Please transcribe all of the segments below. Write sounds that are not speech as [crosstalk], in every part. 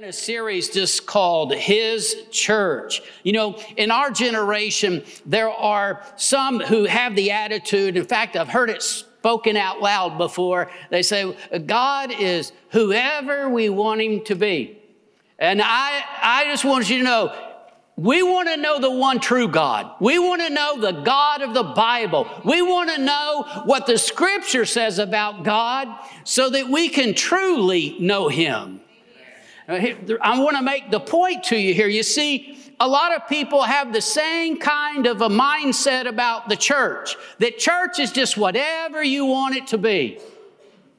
in a series just called His Church. You know, in our generation, there are some who have the attitude, in fact, I've heard it spoken out loud before. They say, God is whoever we want Him to be. And I, I just want you to know, we want to know the one true God. We want to know the God of the Bible. We want to know what the scripture says about God so that we can truly know Him. Uh, I want to make the point to you here. You see, a lot of people have the same kind of a mindset about the church that church is just whatever you want it to be.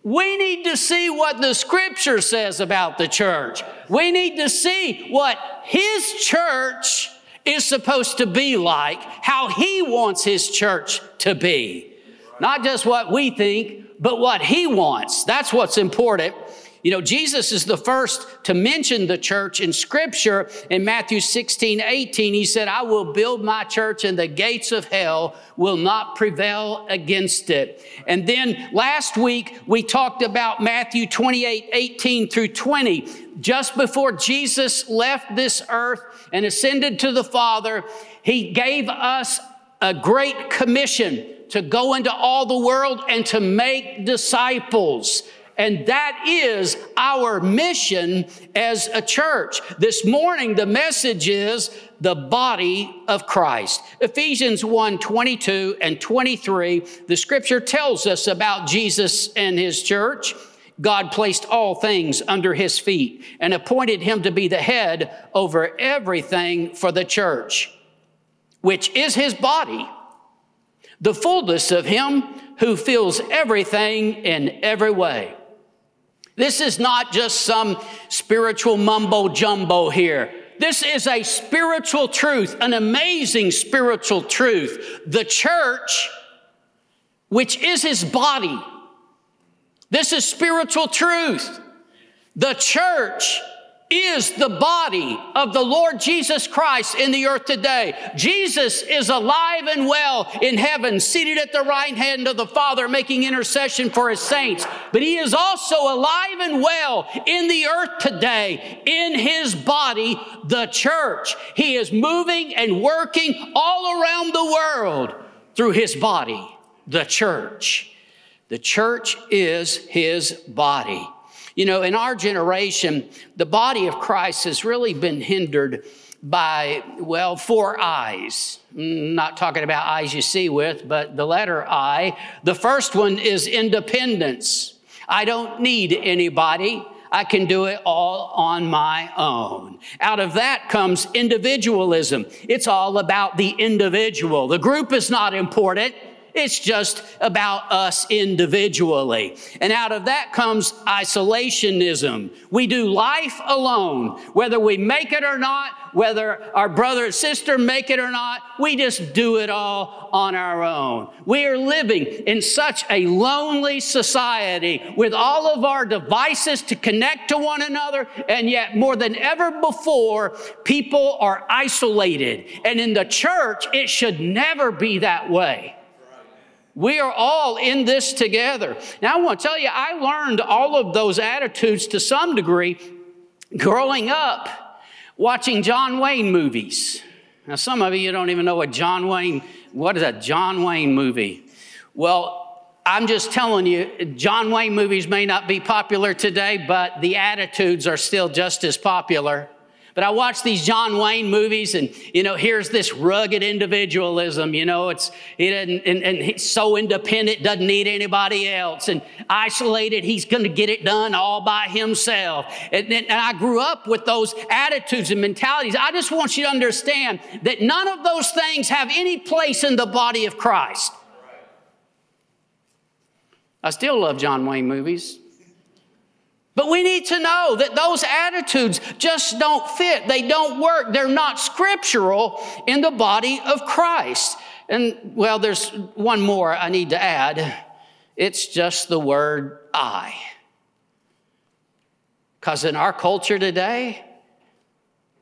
We need to see what the scripture says about the church. We need to see what his church is supposed to be like, how he wants his church to be. Not just what we think, but what he wants. That's what's important. You know, Jesus is the first to mention the church in scripture in Matthew 16, 18. He said, I will build my church and the gates of hell will not prevail against it. And then last week we talked about Matthew 28, 18 through 20. Just before Jesus left this earth and ascended to the Father, he gave us a great commission to go into all the world and to make disciples. And that is our mission as a church. This morning, the message is the body of Christ. Ephesians 1 22 and 23, the scripture tells us about Jesus and his church. God placed all things under his feet and appointed him to be the head over everything for the church, which is his body, the fullness of him who fills everything in every way. This is not just some spiritual mumbo jumbo here. This is a spiritual truth, an amazing spiritual truth. The church, which is his body, this is spiritual truth. The church is the body of the Lord Jesus Christ in the earth today. Jesus is alive and well in heaven, seated at the right hand of the Father, making intercession for his saints. But he is also alive and well in the earth today, in his body, the church. He is moving and working all around the world through his body, the church. The church is his body. You know, in our generation, the body of Christ has really been hindered by, well, four eyes. Mm, not talking about eyes you see with, but the letter I. The first one is independence. I don't need anybody. I can do it all on my own. Out of that comes individualism. It's all about the individual. The group is not important. It's just about us individually. And out of that comes isolationism. We do life alone, whether we make it or not, whether our brother or sister make it or not, we just do it all on our own. We are living in such a lonely society with all of our devices to connect to one another, and yet more than ever before, people are isolated. And in the church, it should never be that way. We are all in this together. Now, I want to tell you, I learned all of those attitudes to some degree growing up watching John Wayne movies. Now, some of you don't even know what John Wayne, what is a John Wayne movie? Well, I'm just telling you, John Wayne movies may not be popular today, but the attitudes are still just as popular. But I watch these John Wayne movies and, you know, here's this rugged individualism, you know, it's, he doesn't, and, and he's so independent, doesn't need anybody else and isolated. He's going to get it done all by himself. And, and I grew up with those attitudes and mentalities. I just want you to understand that none of those things have any place in the body of Christ. I still love John Wayne movies. But we need to know that those attitudes just don't fit. They don't work. They're not scriptural in the body of Christ. And well, there's one more I need to add. It's just the word I. Because in our culture today,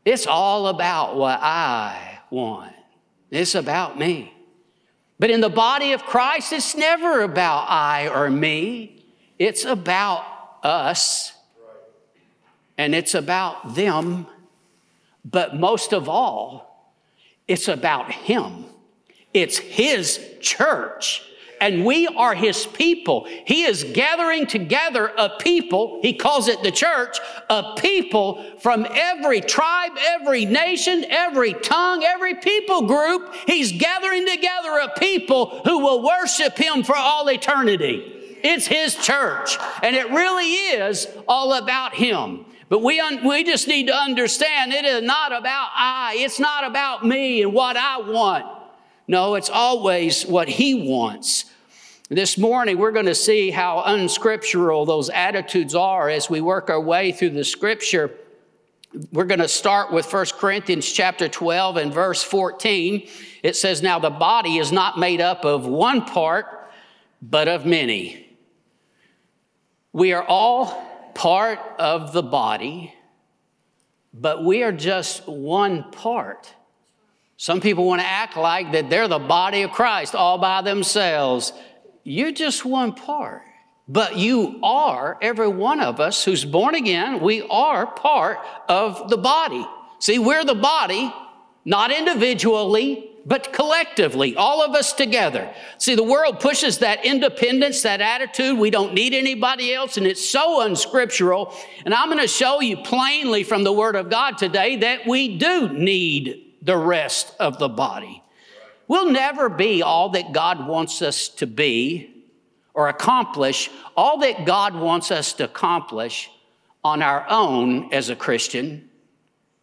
it's all about what I want, it's about me. But in the body of Christ, it's never about I or me, it's about us and it's about them, but most of all, it's about Him. It's His church and we are his people. He is gathering together a people, he calls it the church, a people from every tribe, every nation, every tongue, every people group. He's gathering together a people who will worship him for all eternity. It's his church, and it really is all about him. But we, un- we just need to understand it is not about I, it's not about me and what I want. No, it's always what he wants. This morning, we're going to see how unscriptural those attitudes are as we work our way through the scripture. We're going to start with 1 Corinthians chapter 12 and verse 14. It says, Now the body is not made up of one part, but of many. We are all part of the body, but we are just one part some people want to act like that they're the body of Christ all by themselves. You're just one part. But you are, every one of us who's born again, we are part of the body. See, we're the body, not individually, but collectively, all of us together. See, the world pushes that independence, that attitude, we don't need anybody else, and it's so unscriptural. And I'm going to show you plainly from the Word of God today that we do need the rest of the body. We'll never be all that God wants us to be or accomplish all that God wants us to accomplish on our own as a Christian.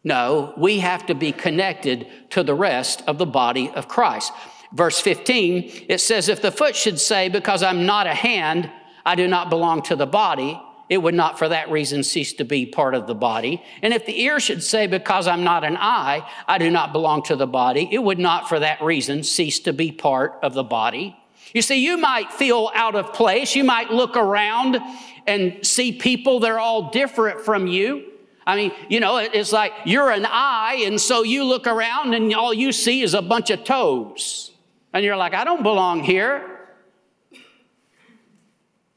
No, we have to be connected to the rest of the body of Christ. Verse 15, it says, If the foot should say, Because I'm not a hand, I do not belong to the body, it would not for that reason cease to be part of the body. And if the ear should say, Because I'm not an eye, I do not belong to the body, it would not for that reason cease to be part of the body. You see, you might feel out of place. You might look around and see people that are all different from you. I mean, you know, it's like you're an eye, and so you look around and all you see is a bunch of toes. And you're like, I don't belong here.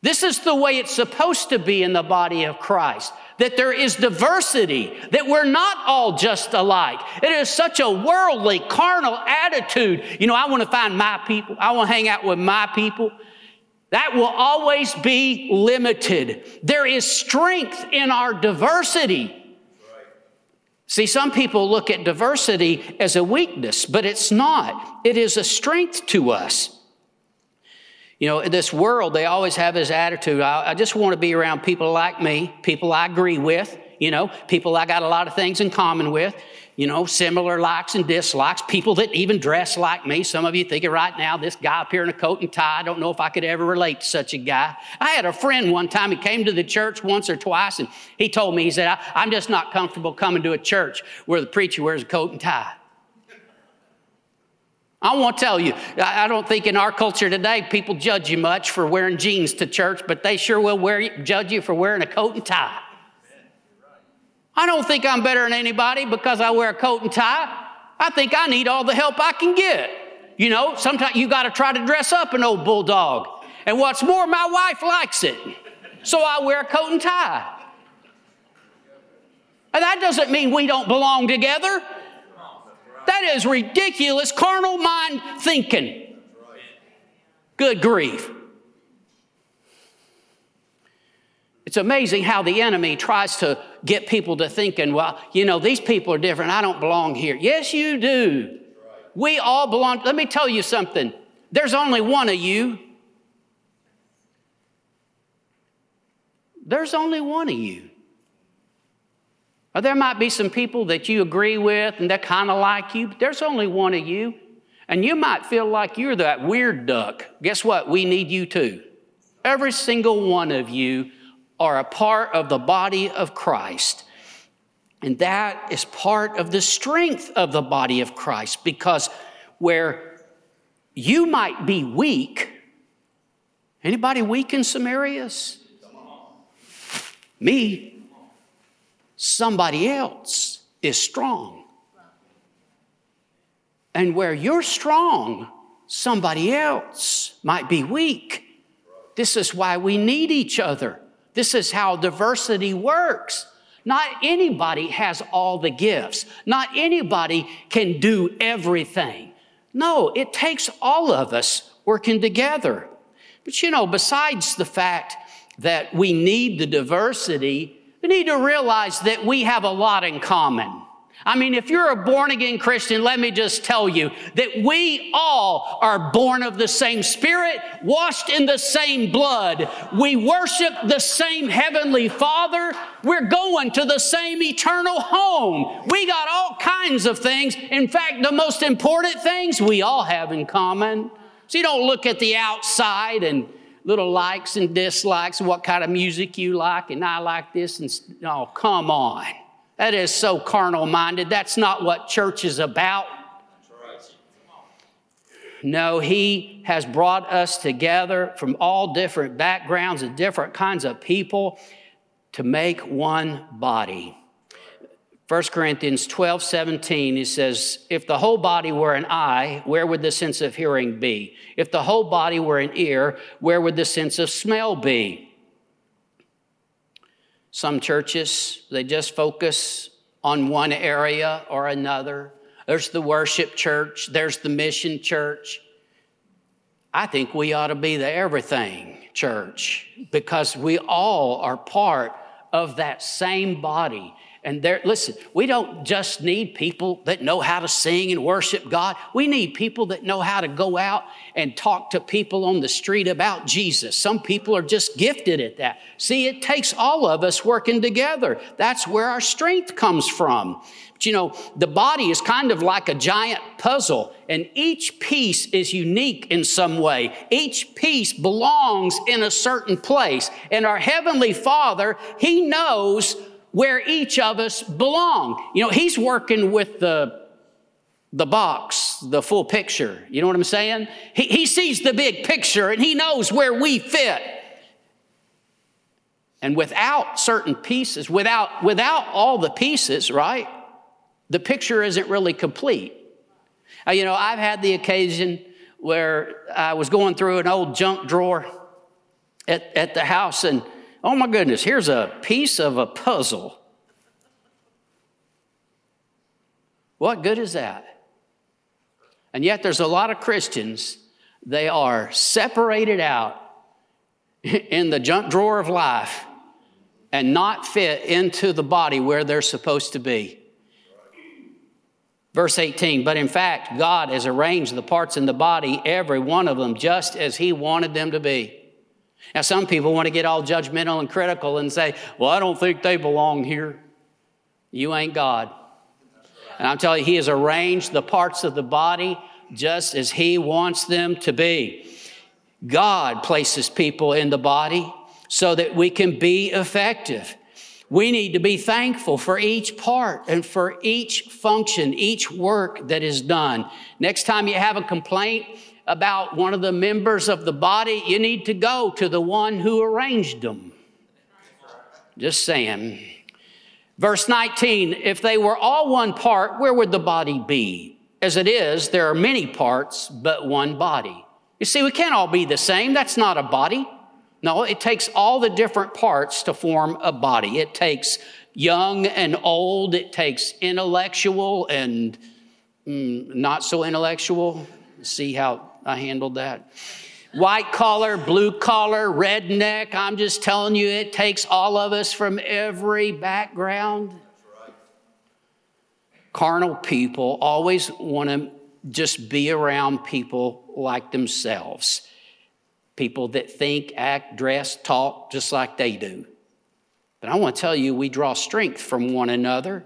This is the way it's supposed to be in the body of Christ. That there is diversity, that we're not all just alike. It is such a worldly, carnal attitude. You know, I want to find my people, I want to hang out with my people. That will always be limited. There is strength in our diversity. See, some people look at diversity as a weakness, but it's not. It is a strength to us. You know, in this world, they always have this attitude I, I just want to be around people like me, people I agree with, you know, people I got a lot of things in common with, you know, similar likes and dislikes, people that even dress like me. Some of you thinking right now, this guy up here in a coat and tie, I don't know if I could ever relate to such a guy. I had a friend one time, he came to the church once or twice, and he told me, he said, I'm just not comfortable coming to a church where the preacher wears a coat and tie. I won't tell you. I don't think in our culture today people judge you much for wearing jeans to church, but they sure will wear, judge you for wearing a coat and tie. I don't think I'm better than anybody because I wear a coat and tie. I think I need all the help I can get. You know, sometimes you got to try to dress up an old bulldog. And what's more, my wife likes it. So I wear a coat and tie. And that doesn't mean we don't belong together. That is ridiculous carnal mind thinking. Good grief. It's amazing how the enemy tries to get people to thinking, well, you know, these people are different. I don't belong here. Yes, you do. We all belong. Let me tell you something. There's only one of you. There's only one of you. Or there might be some people that you agree with and they're kind of like you, but there's only one of you. And you might feel like you're that weird duck. Guess what? We need you too. Every single one of you are a part of the body of Christ. And that is part of the strength of the body of Christ because where you might be weak, anybody weak in some areas? Me somebody else is strong. And where you're strong, somebody else might be weak. This is why we need each other. This is how diversity works. Not anybody has all the gifts. Not anybody can do everything. No, it takes all of us working together. But you know, besides the fact that we need the diversity, we need to realize that we have a lot in common. I mean, if you're a born again Christian, let me just tell you that we all are born of the same spirit, washed in the same blood. We worship the same heavenly Father. We're going to the same eternal home. We got all kinds of things. In fact, the most important things we all have in common. So you don't look at the outside and little likes and dislikes, what kind of music you like, and I like this, and oh, come on. That is so carnal minded. That's not what church is about. No, He has brought us together from all different backgrounds and different kinds of people to make one body. 1 Corinthians 12, 17, he says, If the whole body were an eye, where would the sense of hearing be? If the whole body were an ear, where would the sense of smell be? Some churches, they just focus on one area or another. There's the worship church, there's the mission church. I think we ought to be the everything church because we all are part of that same body. And there, listen, we don't just need people that know how to sing and worship God. We need people that know how to go out and talk to people on the street about Jesus. Some people are just gifted at that. See, it takes all of us working together. That's where our strength comes from. But you know, the body is kind of like a giant puzzle, and each piece is unique in some way. Each piece belongs in a certain place. And our Heavenly Father, He knows where each of us belong. You know, he's working with the, the box, the full picture. You know what I'm saying? He, he sees the big picture and he knows where we fit. And without certain pieces, without, without all the pieces, right, the picture isn't really complete. Uh, you know, I've had the occasion where I was going through an old junk drawer at, at the house and Oh my goodness, here's a piece of a puzzle. What good is that? And yet, there's a lot of Christians, they are separated out [laughs] in the junk drawer of life and not fit into the body where they're supposed to be. Verse 18, but in fact, God has arranged the parts in the body, every one of them, just as He wanted them to be. Now, some people want to get all judgmental and critical and say, Well, I don't think they belong here. You ain't God. And I'm telling you, He has arranged the parts of the body just as He wants them to be. God places people in the body so that we can be effective. We need to be thankful for each part and for each function, each work that is done. Next time you have a complaint, about one of the members of the body, you need to go to the one who arranged them. Just saying. Verse 19 if they were all one part, where would the body be? As it is, there are many parts, but one body. You see, we can't all be the same. That's not a body. No, it takes all the different parts to form a body. It takes young and old, it takes intellectual and mm, not so intellectual. See how I handled that. White collar, blue collar, redneck. I'm just telling you, it takes all of us from every background. Carnal people always want to just be around people like themselves people that think, act, dress, talk just like they do. But I want to tell you, we draw strength from one another.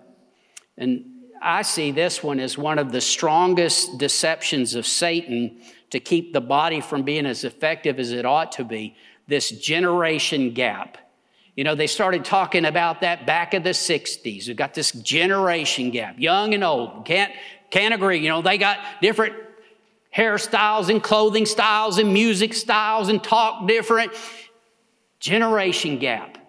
And I see this one as one of the strongest deceptions of Satan to keep the body from being as effective as it ought to be this generation gap. You know, they started talking about that back in the 60s. We've got this generation gap, young and old. Can't, can't agree. You know, they got different hairstyles and clothing styles and music styles and talk different. Generation gap.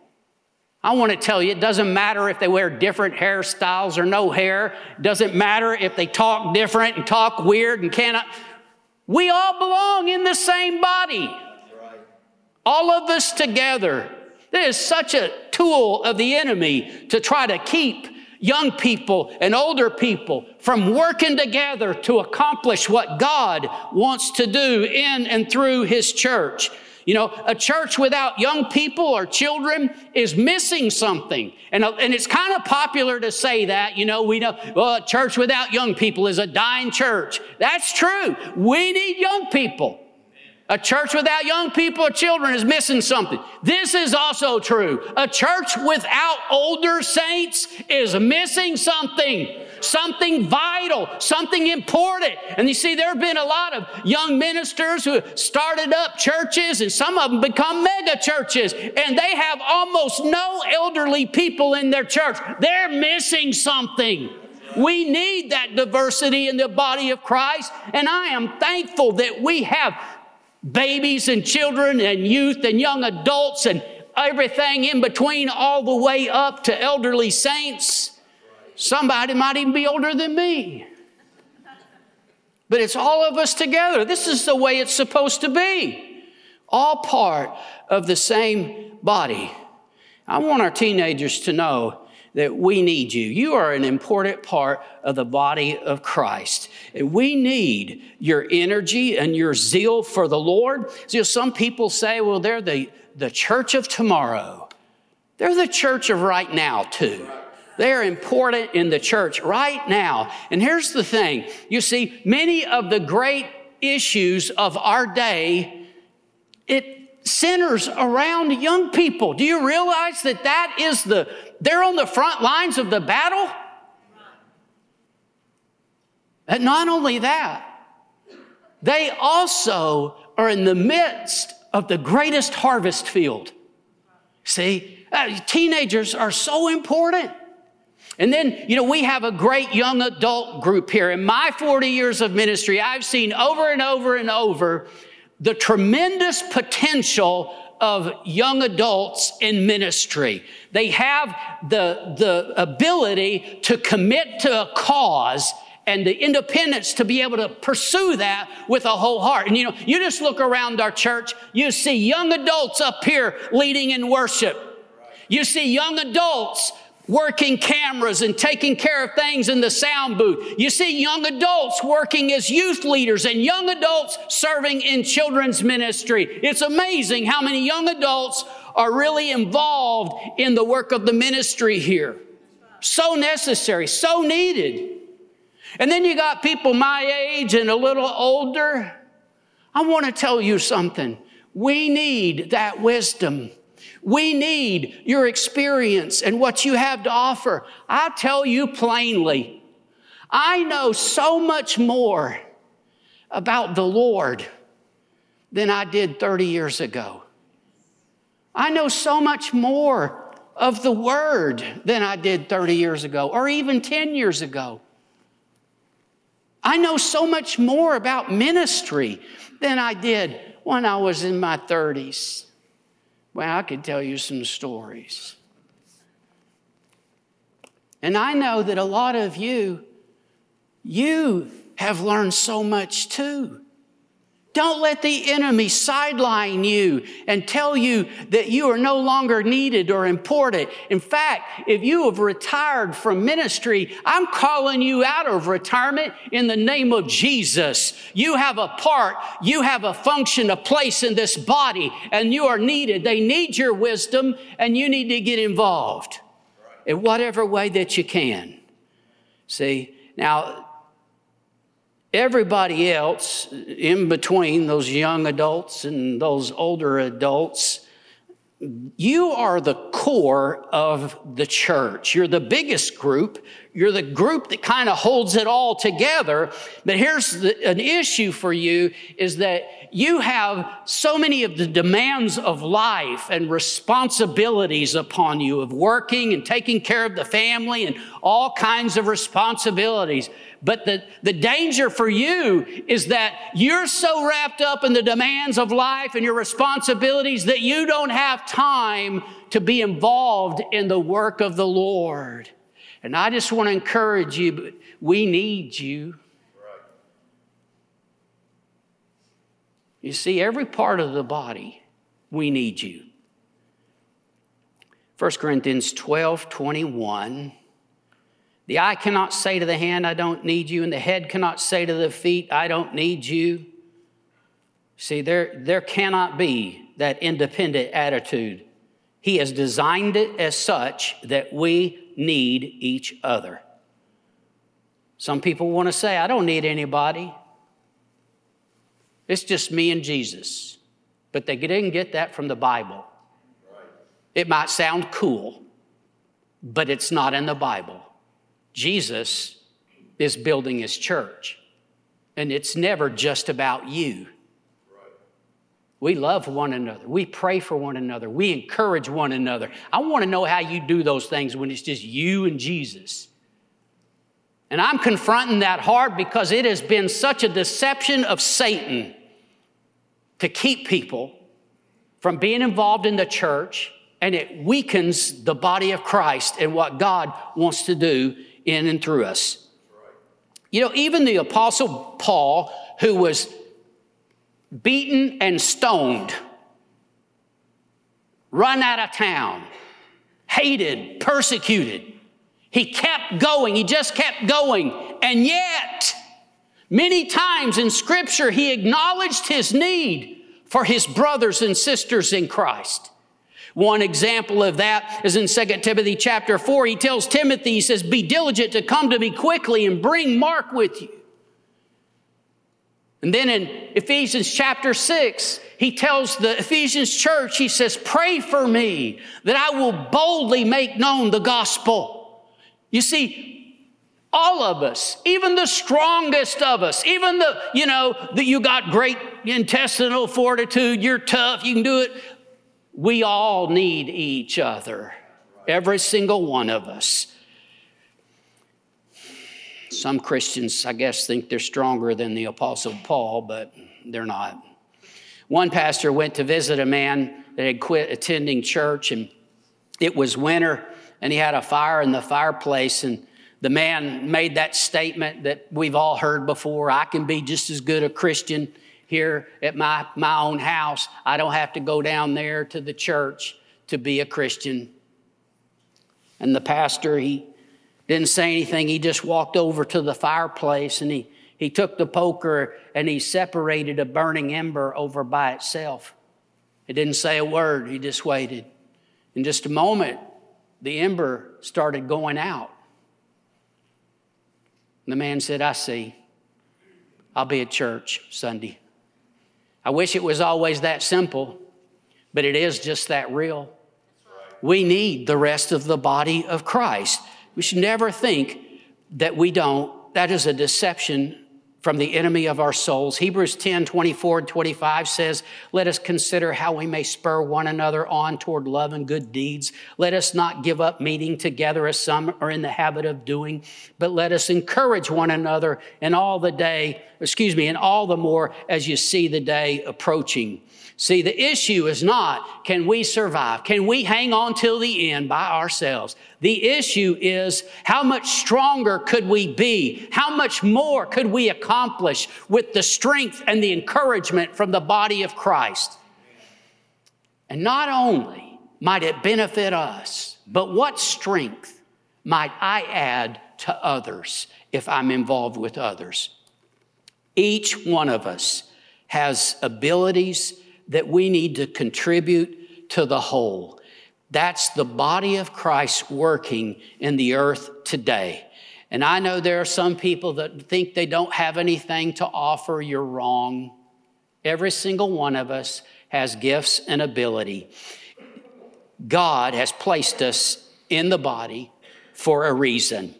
I want to tell you, it doesn't matter if they wear different hairstyles or no hair. It doesn't matter if they talk different and talk weird and cannot. We all belong in the same body. All of us together. It is such a tool of the enemy to try to keep young people and older people from working together to accomplish what God wants to do in and through His church. You know, a church without young people or children is missing something. And, uh, and it's kind of popular to say that, you know, we know, well, a church without young people is a dying church. That's true. We need young people. A church without young people or children is missing something. This is also true. A church without older saints is missing something. Something vital, something important. And you see, there have been a lot of young ministers who started up churches, and some of them become mega churches, and they have almost no elderly people in their church. They're missing something. We need that diversity in the body of Christ, and I am thankful that we have babies and children and youth and young adults and everything in between, all the way up to elderly saints. Somebody might even be older than me. But it's all of us together. This is the way it's supposed to be. All part of the same body. I want our teenagers to know that we need you. You are an important part of the body of Christ. And we need your energy and your zeal for the Lord. So some people say, well, they're the, the church of tomorrow. They're the church of right now, too. They're important in the church right now. And here's the thing you see, many of the great issues of our day, it centers around young people. Do you realize that that is the, they're on the front lines of the battle? And not only that, they also are in the midst of the greatest harvest field. See, uh, teenagers are so important. And then, you know, we have a great young adult group here. In my 40 years of ministry, I've seen over and over and over the tremendous potential of young adults in ministry. They have the, the ability to commit to a cause and the independence to be able to pursue that with a whole heart. And you know, you just look around our church, you see young adults up here leading in worship. You see young adults working cameras and taking care of things in the sound booth. You see young adults working as youth leaders and young adults serving in children's ministry. It's amazing how many young adults are really involved in the work of the ministry here. So necessary, so needed. And then you got people my age and a little older. I want to tell you something. We need that wisdom. We need your experience and what you have to offer. I tell you plainly, I know so much more about the Lord than I did 30 years ago. I know so much more of the Word than I did 30 years ago or even 10 years ago. I know so much more about ministry than I did when I was in my 30s. Well, I could tell you some stories. And I know that a lot of you, you have learned so much too. Don't let the enemy sideline you and tell you that you are no longer needed or important. In fact, if you have retired from ministry, I'm calling you out of retirement in the name of Jesus. You have a part, you have a function, a place in this body, and you are needed. They need your wisdom, and you need to get involved in whatever way that you can. See, now, everybody else in between those young adults and those older adults, you are the core of the church. You're the biggest group. You're the group that kind of holds it all together. But here's the, an issue for you is that you have so many of the demands of life and responsibilities upon you of working and taking care of the family and all kinds of responsibilities. But the, the danger for you is that you're so wrapped up in the demands of life and your responsibilities that you don't have time to be involved in the work of the Lord. And I just want to encourage you, we need you. You see, every part of the body, we need you. 1 Corinthians 12 21. The eye cannot say to the hand, I don't need you, and the head cannot say to the feet, I don't need you. See, there, there cannot be that independent attitude. He has designed it as such that we need each other. Some people want to say, I don't need anybody. It's just me and Jesus. But they didn't get that from the Bible. It might sound cool, but it's not in the Bible. Jesus is building his church, and it's never just about you. We love one another. We pray for one another. We encourage one another. I want to know how you do those things when it's just you and Jesus. And I'm confronting that hard because it has been such a deception of Satan to keep people from being involved in the church, and it weakens the body of Christ and what God wants to do in and through us. You know, even the Apostle Paul, who was beaten and stoned, run out of town, hated, persecuted, he kept going, he just kept going. And yet, many times in Scripture, he acknowledged his need for his brothers and sisters in Christ. One example of that is in 2 Timothy chapter 4. He tells Timothy, he says, Be diligent to come to me quickly and bring Mark with you. And then in Ephesians chapter 6, he tells the Ephesians church, he says, Pray for me that I will boldly make known the gospel. You see, all of us, even the strongest of us, even the, you know, that you got great intestinal fortitude, you're tough, you can do it. We all need each other, every single one of us. Some Christians, I guess, think they're stronger than the Apostle Paul, but they're not. One pastor went to visit a man that had quit attending church, and it was winter and he had a fire in the fireplace. And the man made that statement that we've all heard before I can be just as good a Christian here at my, my own house. I don't have to go down there to the church to be a Christian. And the pastor, he didn't say anything. He just walked over to the fireplace and he, he took the poker and he separated a burning ember over by itself. He didn't say a word, he just waited. In just a moment, the ember started going out. The man said, I see. I'll be at church Sunday. I wish it was always that simple, but it is just that real. We need the rest of the body of Christ. We should never think that we don't. That is a deception from the enemy of our souls. Hebrews 10 24 and 25 says, Let us consider how we may spur one another on toward love and good deeds. Let us not give up meeting together as some are in the habit of doing, but let us encourage one another in all the day, excuse me, and all the more as you see the day approaching. See, the issue is not can we survive? Can we hang on till the end by ourselves? The issue is how much stronger could we be? How much more could we accomplish with the strength and the encouragement from the body of Christ? And not only might it benefit us, but what strength might I add to others if I'm involved with others? Each one of us has abilities that we need to contribute to the whole. That's the body of Christ working in the earth today. And I know there are some people that think they don't have anything to offer. You're wrong. Every single one of us has gifts and ability. God has placed us in the body for a reason.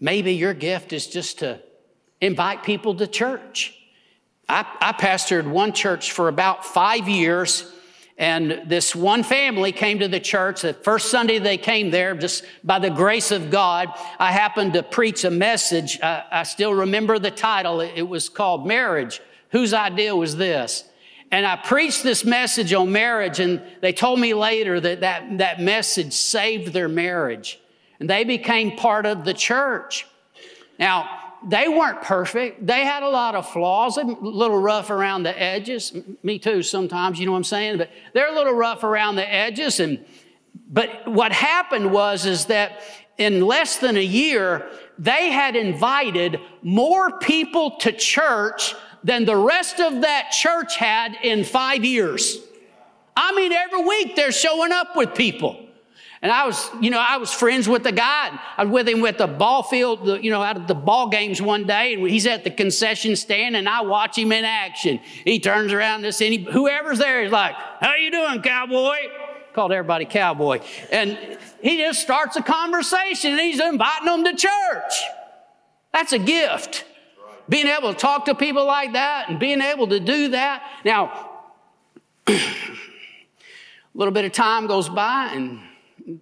Maybe your gift is just to invite people to church. I, I pastored one church for about five years. And this one family came to the church. The first Sunday they came there, just by the grace of God, I happened to preach a message. I, I still remember the title. It was called Marriage. Whose idea was this? And I preached this message on marriage, and they told me later that that, that message saved their marriage. And they became part of the church. Now, they weren't perfect. They had a lot of flaws, a little rough around the edges. Me too, sometimes, you know what I'm saying? But they're a little rough around the edges. And, But what happened was is that in less than a year, they had invited more people to church than the rest of that church had in five years. I mean, every week they're showing up with people. And I was, you know, I was friends with the guy. I was with him at the ball field, you know, out of the ball games one day, and he's at the concession stand, and I watch him in action. He turns around to any whoever's there, he's like, "How you doing, cowboy?" Called everybody cowboy, and he just starts a conversation, and he's inviting them to church. That's a gift. Being able to talk to people like that and being able to do that. Now, [clears throat] a little bit of time goes by, and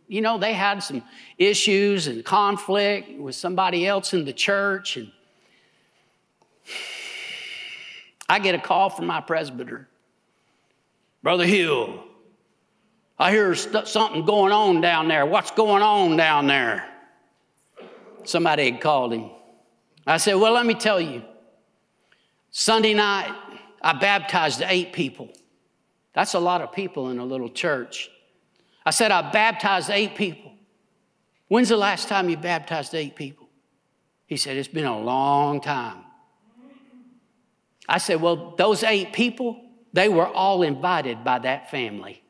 you know, they had some issues and conflict with somebody else in the church. And I get a call from my presbyter Brother Hill, I hear st- something going on down there. What's going on down there? Somebody had called him. I said, Well, let me tell you. Sunday night, I baptized eight people. That's a lot of people in a little church. I said, I baptized eight people. When's the last time you baptized eight people? He said, It's been a long time. I said, Well, those eight people, they were all invited by that family.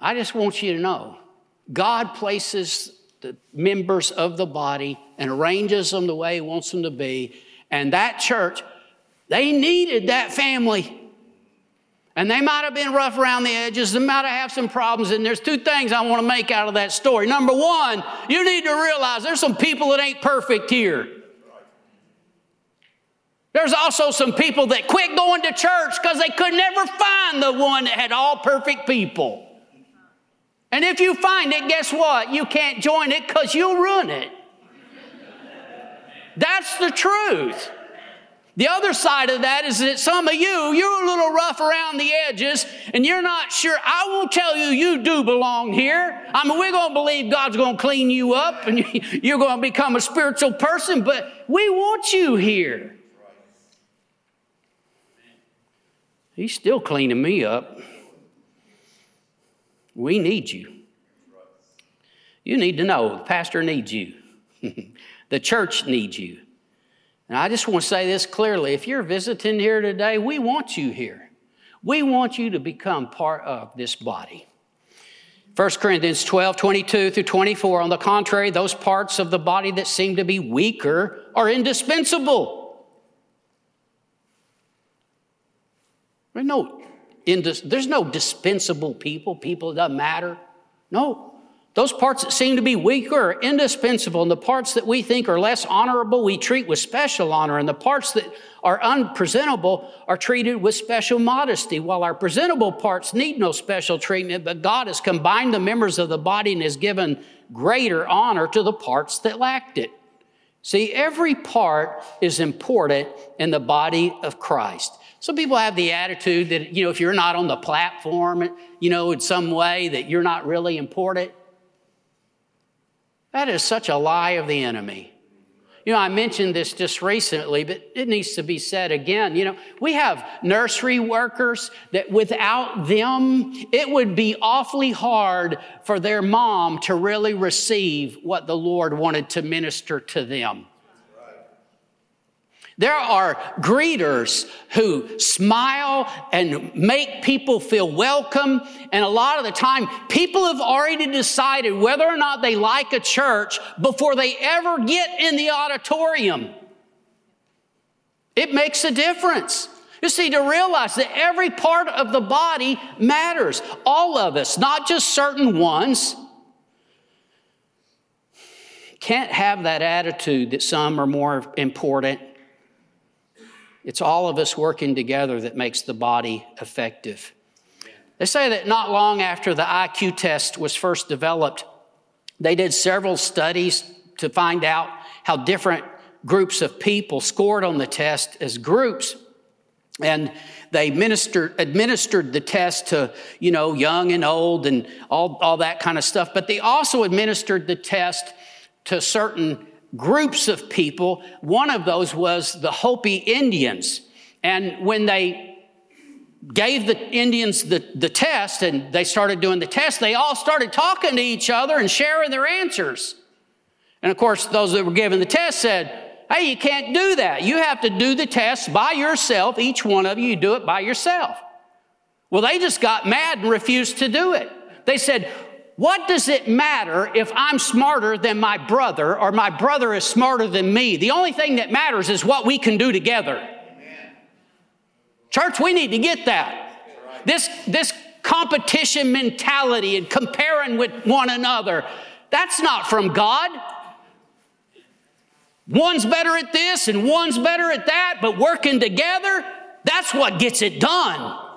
I just want you to know God places the members of the body and arranges them the way He wants them to be. And that church, they needed that family. And they might have been rough around the edges. They might have had some problems. And there's two things I want to make out of that story. Number one, you need to realize there's some people that ain't perfect here. There's also some people that quit going to church because they could never find the one that had all perfect people. And if you find it, guess what? You can't join it because you'll ruin it. That's the truth. The other side of that is that some of you, you're a little rough around the edges and you're not sure. I will tell you, you do belong here. I mean, we're going to believe God's going to clean you up and [laughs] you're going to become a spiritual person, but we want you here. He's still cleaning me up. We need you. You need to know the pastor needs you, [laughs] the church needs you. And I just want to say this clearly. If you're visiting here today, we want you here. We want you to become part of this body. 1 Corinthians 12, 22 through 24. On the contrary, those parts of the body that seem to be weaker are indispensable. There's no, there's no dispensable people, people that matter. No, those parts that seem to be weaker are indispensable, and the parts that we think are less honorable, we treat with special honor, and the parts that are unpresentable are treated with special modesty, while our presentable parts need no special treatment, but God has combined the members of the body and has given greater honor to the parts that lacked it. See, every part is important in the body of Christ. Some people have the attitude that, you know, if you're not on the platform, you know, in some way, that you're not really important. That is such a lie of the enemy. You know, I mentioned this just recently, but it needs to be said again. You know, we have nursery workers that without them, it would be awfully hard for their mom to really receive what the Lord wanted to minister to them. There are greeters who smile and make people feel welcome. And a lot of the time, people have already decided whether or not they like a church before they ever get in the auditorium. It makes a difference. You see, to realize that every part of the body matters. All of us, not just certain ones. Can't have that attitude that some are more important it's all of us working together that makes the body effective. They say that not long after the IQ test was first developed, they did several studies to find out how different groups of people scored on the test as groups. And they ministered, administered the test to, you know, young and old and all, all that kind of stuff. But they also administered the test to certain groups of people. One of those was the Hopi Indians. And when they gave the Indians the, the test and they started doing the test, they all started talking to each other and sharing their answers. And of course, those that were given the test said, Hey, you can't do that. You have to do the test by yourself. Each one of you, you do it by yourself. Well, they just got mad and refused to do it. They said, What does it matter if I'm smarter than my brother or my brother is smarter than me? The only thing that matters is what we can do together. Church, we need to get that. This, this competition mentality and comparing with one another, that's not from God. One's better at this and one's better at that, but working together, that's what gets it done.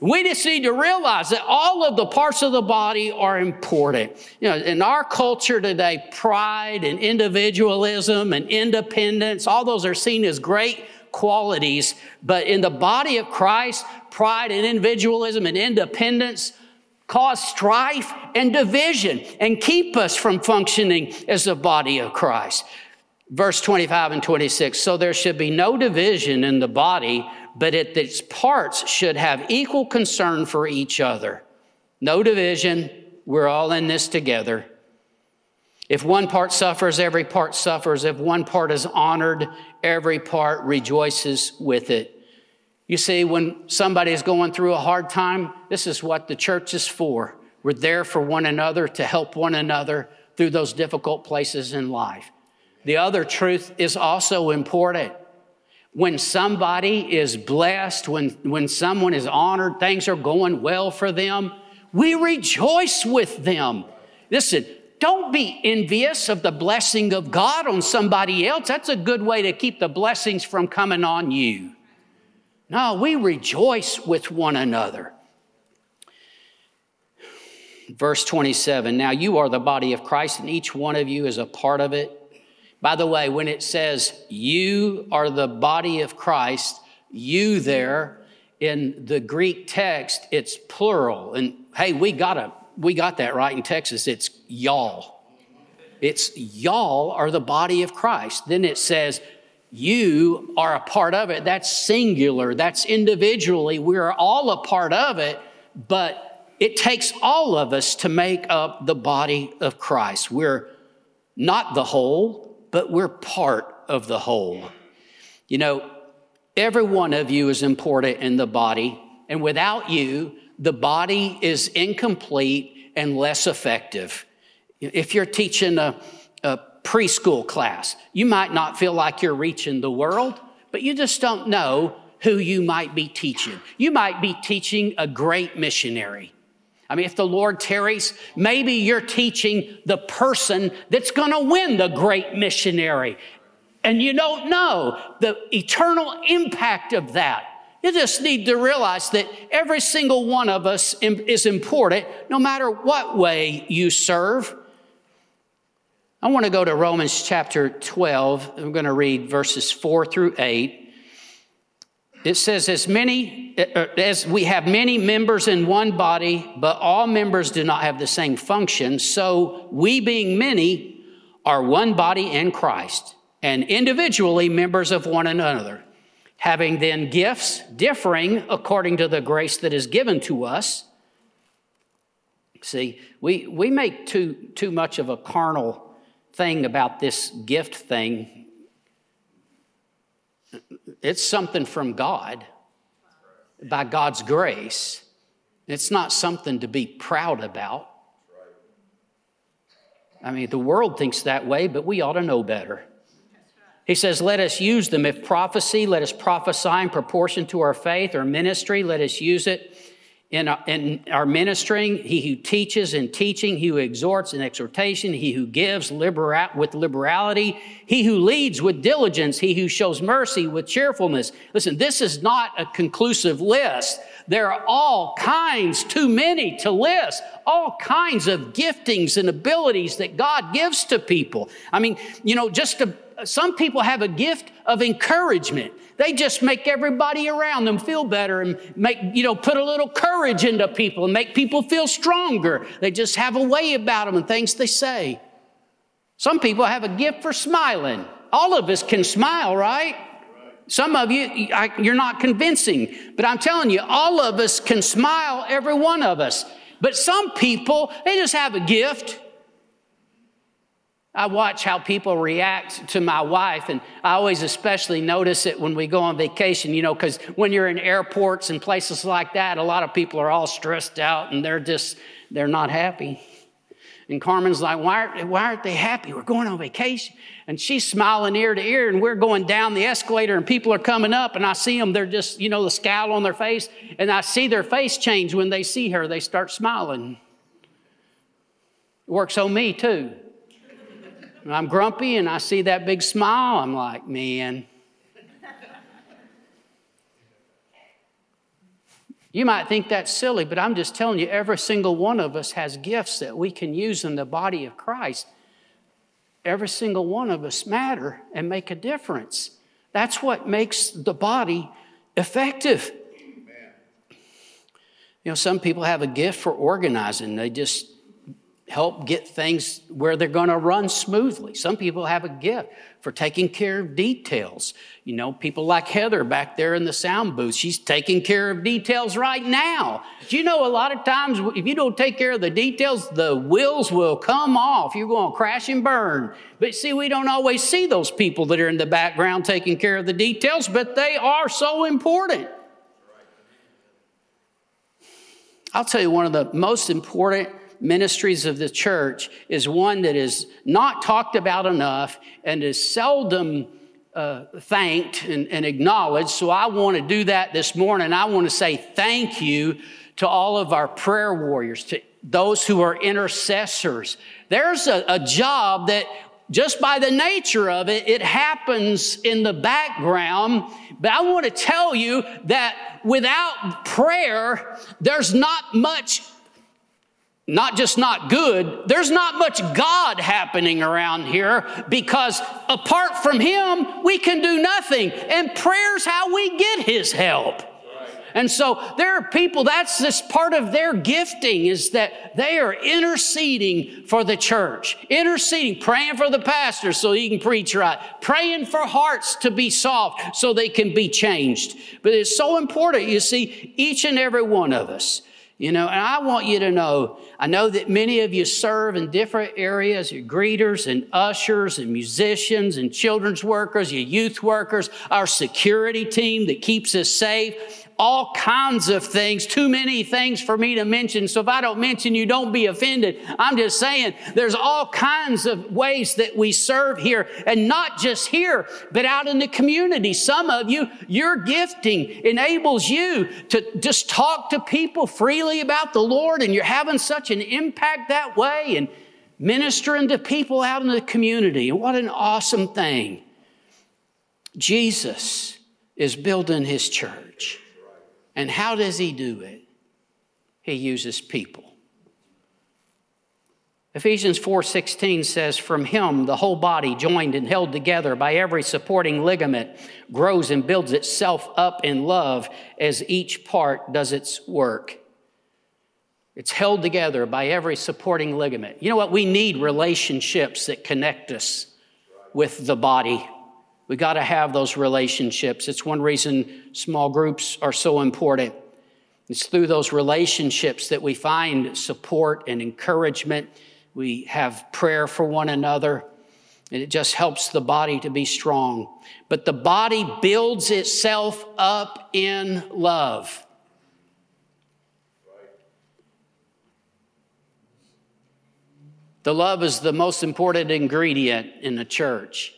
We just need to realize that all of the parts of the body are important. You know, in our culture today, pride and individualism and independence, all those are seen as great qualities. But in the body of Christ, pride and individualism and independence cause strife and division and keep us from functioning as the body of Christ verse 25 and 26. So there should be no division in the body, but it, its parts should have equal concern for each other. No division. We're all in this together. If one part suffers, every part suffers. If one part is honored, every part rejoices with it. You see, when somebody is going through a hard time, this is what the church is for. We're there for one another to help one another through those difficult places in life. The other truth is also important. When somebody is blessed, when, when someone is honored, things are going well for them, we rejoice with them. Listen, don't be envious of the blessing of God on somebody else. That's a good way to keep the blessings from coming on you. No, we rejoice with one another. Verse 27 Now you are the body of Christ, and each one of you is a part of it. By the way, when it says you are the body of Christ, you there in the Greek text, it's plural. And hey, we got a, we got that right in Texas. It's y'all. It's y'all are the body of Christ. Then it says you are a part of it. That's singular. That's individually. We're all a part of it, but it takes all of us to make up the body of Christ. We're not the whole, but we're part of the whole. You know, every one of you is important in the body, and without you, the body is incomplete and less effective. If you're teaching a, a preschool class, you might not feel like you're reaching the world, but you just don't know who you might be teaching. You might be teaching a great missionary. I mean, if the Lord tarries, maybe you're teaching the person that's going to win the great missionary. And you don't know the eternal impact of that. You just need to realize that every single one of us is important, no matter what way you serve. I want to go to Romans chapter 12. I'm going to read verses 4 through 8 it says, as many uh, as we have many members in one body, but all members do not have the same function, so we being many are one body in Christ, and individually members of one another, having then gifts differing according to the grace that is given to us. See, we, we make too, too much of a carnal thing about this gift thing it's something from God by God's grace. It's not something to be proud about. I mean, the world thinks that way, but we ought to know better. He says, Let us use them. If prophecy, let us prophesy in proportion to our faith, or ministry, let us use it in our, in our ministering, he who teaches in teaching, he who exhorts in exhortation, he who gives libera- with liberality, he who leads with diligence, he who shows mercy with cheerfulness. Listen, this is not a conclusive list. There are all kinds, too many to list, all kinds of giftings and abilities that God gives to people. I mean, you know, just to, some people have a gift of encouragement. They just make everybody around them feel better and make, you know, put a little courage into people and make people feel stronger. They just have a way about them and things they say. Some people have a gift for smiling. All of us can smile, right? Some of you, you're not convincing, but I'm telling you, all of us can smile, every one of us. But some people, they just have a gift. I watch how people react to my wife, and I always especially notice it when we go on vacation, you know, because when you're in airports and places like that, a lot of people are all stressed out and they're just, they're not happy. And Carmen's like, why, aren't, why aren't they happy? We're going on vacation. And she's smiling ear to ear, and we're going down the escalator, and people are coming up, and I see them, they're just, you know, the scowl on their face, and I see their face change when they see her. They start smiling. It works on me, too. And I'm grumpy and I see that big smile, I'm like, man. You might think that's silly, but I'm just telling you, every single one of us has gifts that we can use in the body of Christ. Every single one of us matter and make a difference. That's what makes the body effective. You know, some people have a gift for organizing. They just help get things where they're going to run smoothly. Some people have a gift for taking care of details. You know, people like Heather back there in the sound booth, she's taking care of details right now. You know a lot of times if you don't take care of the details, the wheels will come off. You're going to crash and burn. But see, we don't always see those people that are in the background taking care of the details, but they are so important. I'll tell you one of the most important ministries of the church is one that is not talked about enough and is seldom uh, thanked and, and acknowledged. So I want to do that this morning. I want to say thank you to all of our prayer warriors, to those who are intercessors. There's a, a job that just by the nature of it, it happens in the background. But I want to tell you that without prayer, there's not much not just not good, there's not much God happening around here because apart from Him, we can do nothing. And prayer's how we get His help. And so there are people, that's this part of their gifting is that they are interceding for the church, interceding, praying for the pastor so he can preach right, praying for hearts to be soft so they can be changed. But it's so important, you see, each and every one of us you know, and I want you to know, I know that many of you serve in different areas. You're greeters and ushers and musicians and children's workers, your youth workers, our security team that keeps us safe all kinds of things, too many things for me to mention. So if I don't mention you, don't be offended. I'm just saying there's all kinds of ways that we serve here and not just here, but out in the community. Some of you, your gifting enables you to just talk to people freely about the Lord and you're having such an impact that way and ministering to people out in the community. What an awesome thing. Jesus is building his church. And how does he do it? He uses people. Ephesians 4:16 says from him the whole body joined and held together by every supporting ligament grows and builds itself up in love as each part does its work. It's held together by every supporting ligament. You know what? We need relationships that connect us with the body. We got to have those relationships. It's one reason small groups are so important. It's through those relationships that we find support and encouragement. We have prayer for one another, and it just helps the body to be strong. But the body builds itself up in love. The love is the most important ingredient in the church.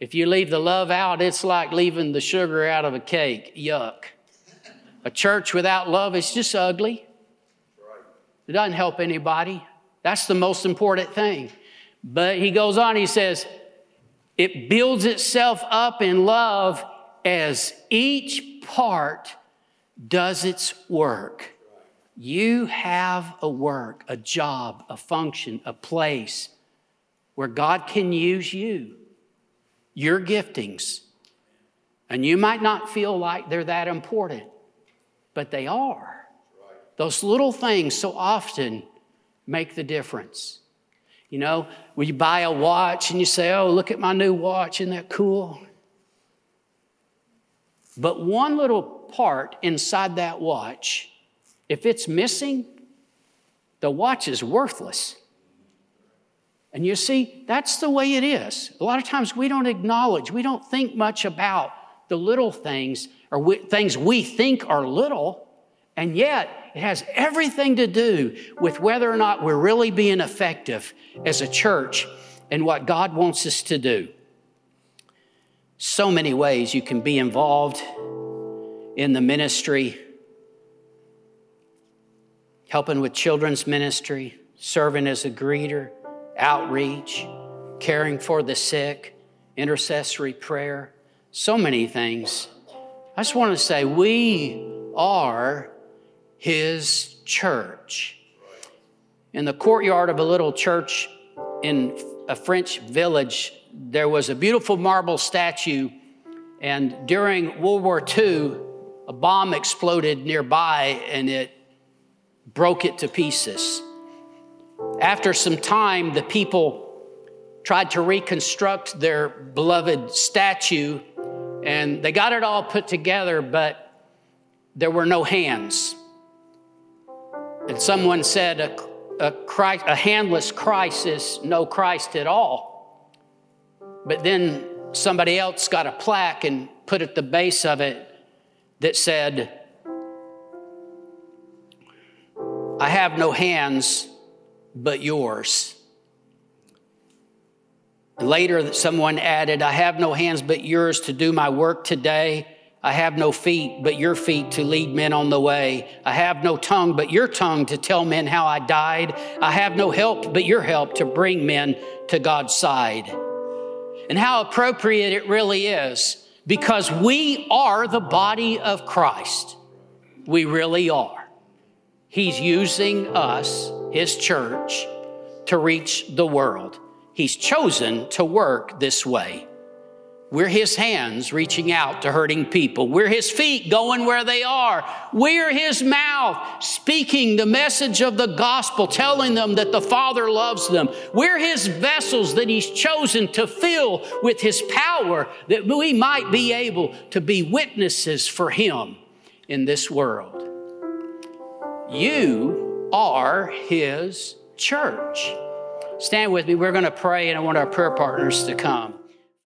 If you leave the love out, it's like leaving the sugar out of a cake. Yuck. A church without love is just ugly. It doesn't help anybody. That's the most important thing. But he goes on, he says, it builds itself up in love as each part does its work. You have a work, a job, a function, a place where God can use you your giftings. And you might not feel like they're that important, but they are. Those little things so often make the difference. You know, when you buy a watch and you say, Oh, look at my new watch, isn't that cool? But one little part inside that watch, if it's missing, the watch is worthless. And you see, that's the way it is. A lot of times we don't acknowledge, we don't think much about the little things or we, things we think are little, and yet it has everything to do with whether or not we're really being effective as a church and what God wants us to do. So many ways you can be involved in the ministry, helping with children's ministry, serving as a greeter, outreach, caring for the sick, intercessory prayer, so many things. I just want to say we are his church. In the courtyard of a little church in a French village, there was a beautiful marble statue, and during World War II, a bomb exploded nearby and it broke it to pieces. After some time, the people tried to reconstruct their beloved statue and they got it all put together, but there were no hands. And someone said, a, a, Christ, a handless Christ is no Christ at all. But then somebody else got a plaque and put at the base of it that said, I have no hands but yours. Later, someone added, I have no hands but yours to do my work today. I have no feet but your feet to lead men on the way. I have no tongue but your tongue to tell men how I died. I have no help but your help to bring men to God's side. And how appropriate it really is because we are the body of Christ. We really are. He's using us, His church, to reach the world. He's chosen to work this way. We're His hands reaching out to hurting people. We're His feet going where they are. We're His mouth speaking the message of the gospel, telling them that the Father loves them. We're His vessels that He's chosen to fill with His power that we might be able to be witnesses for Him in this world. You are His church. Stand with me. We're going to pray, and I want our prayer partners to come.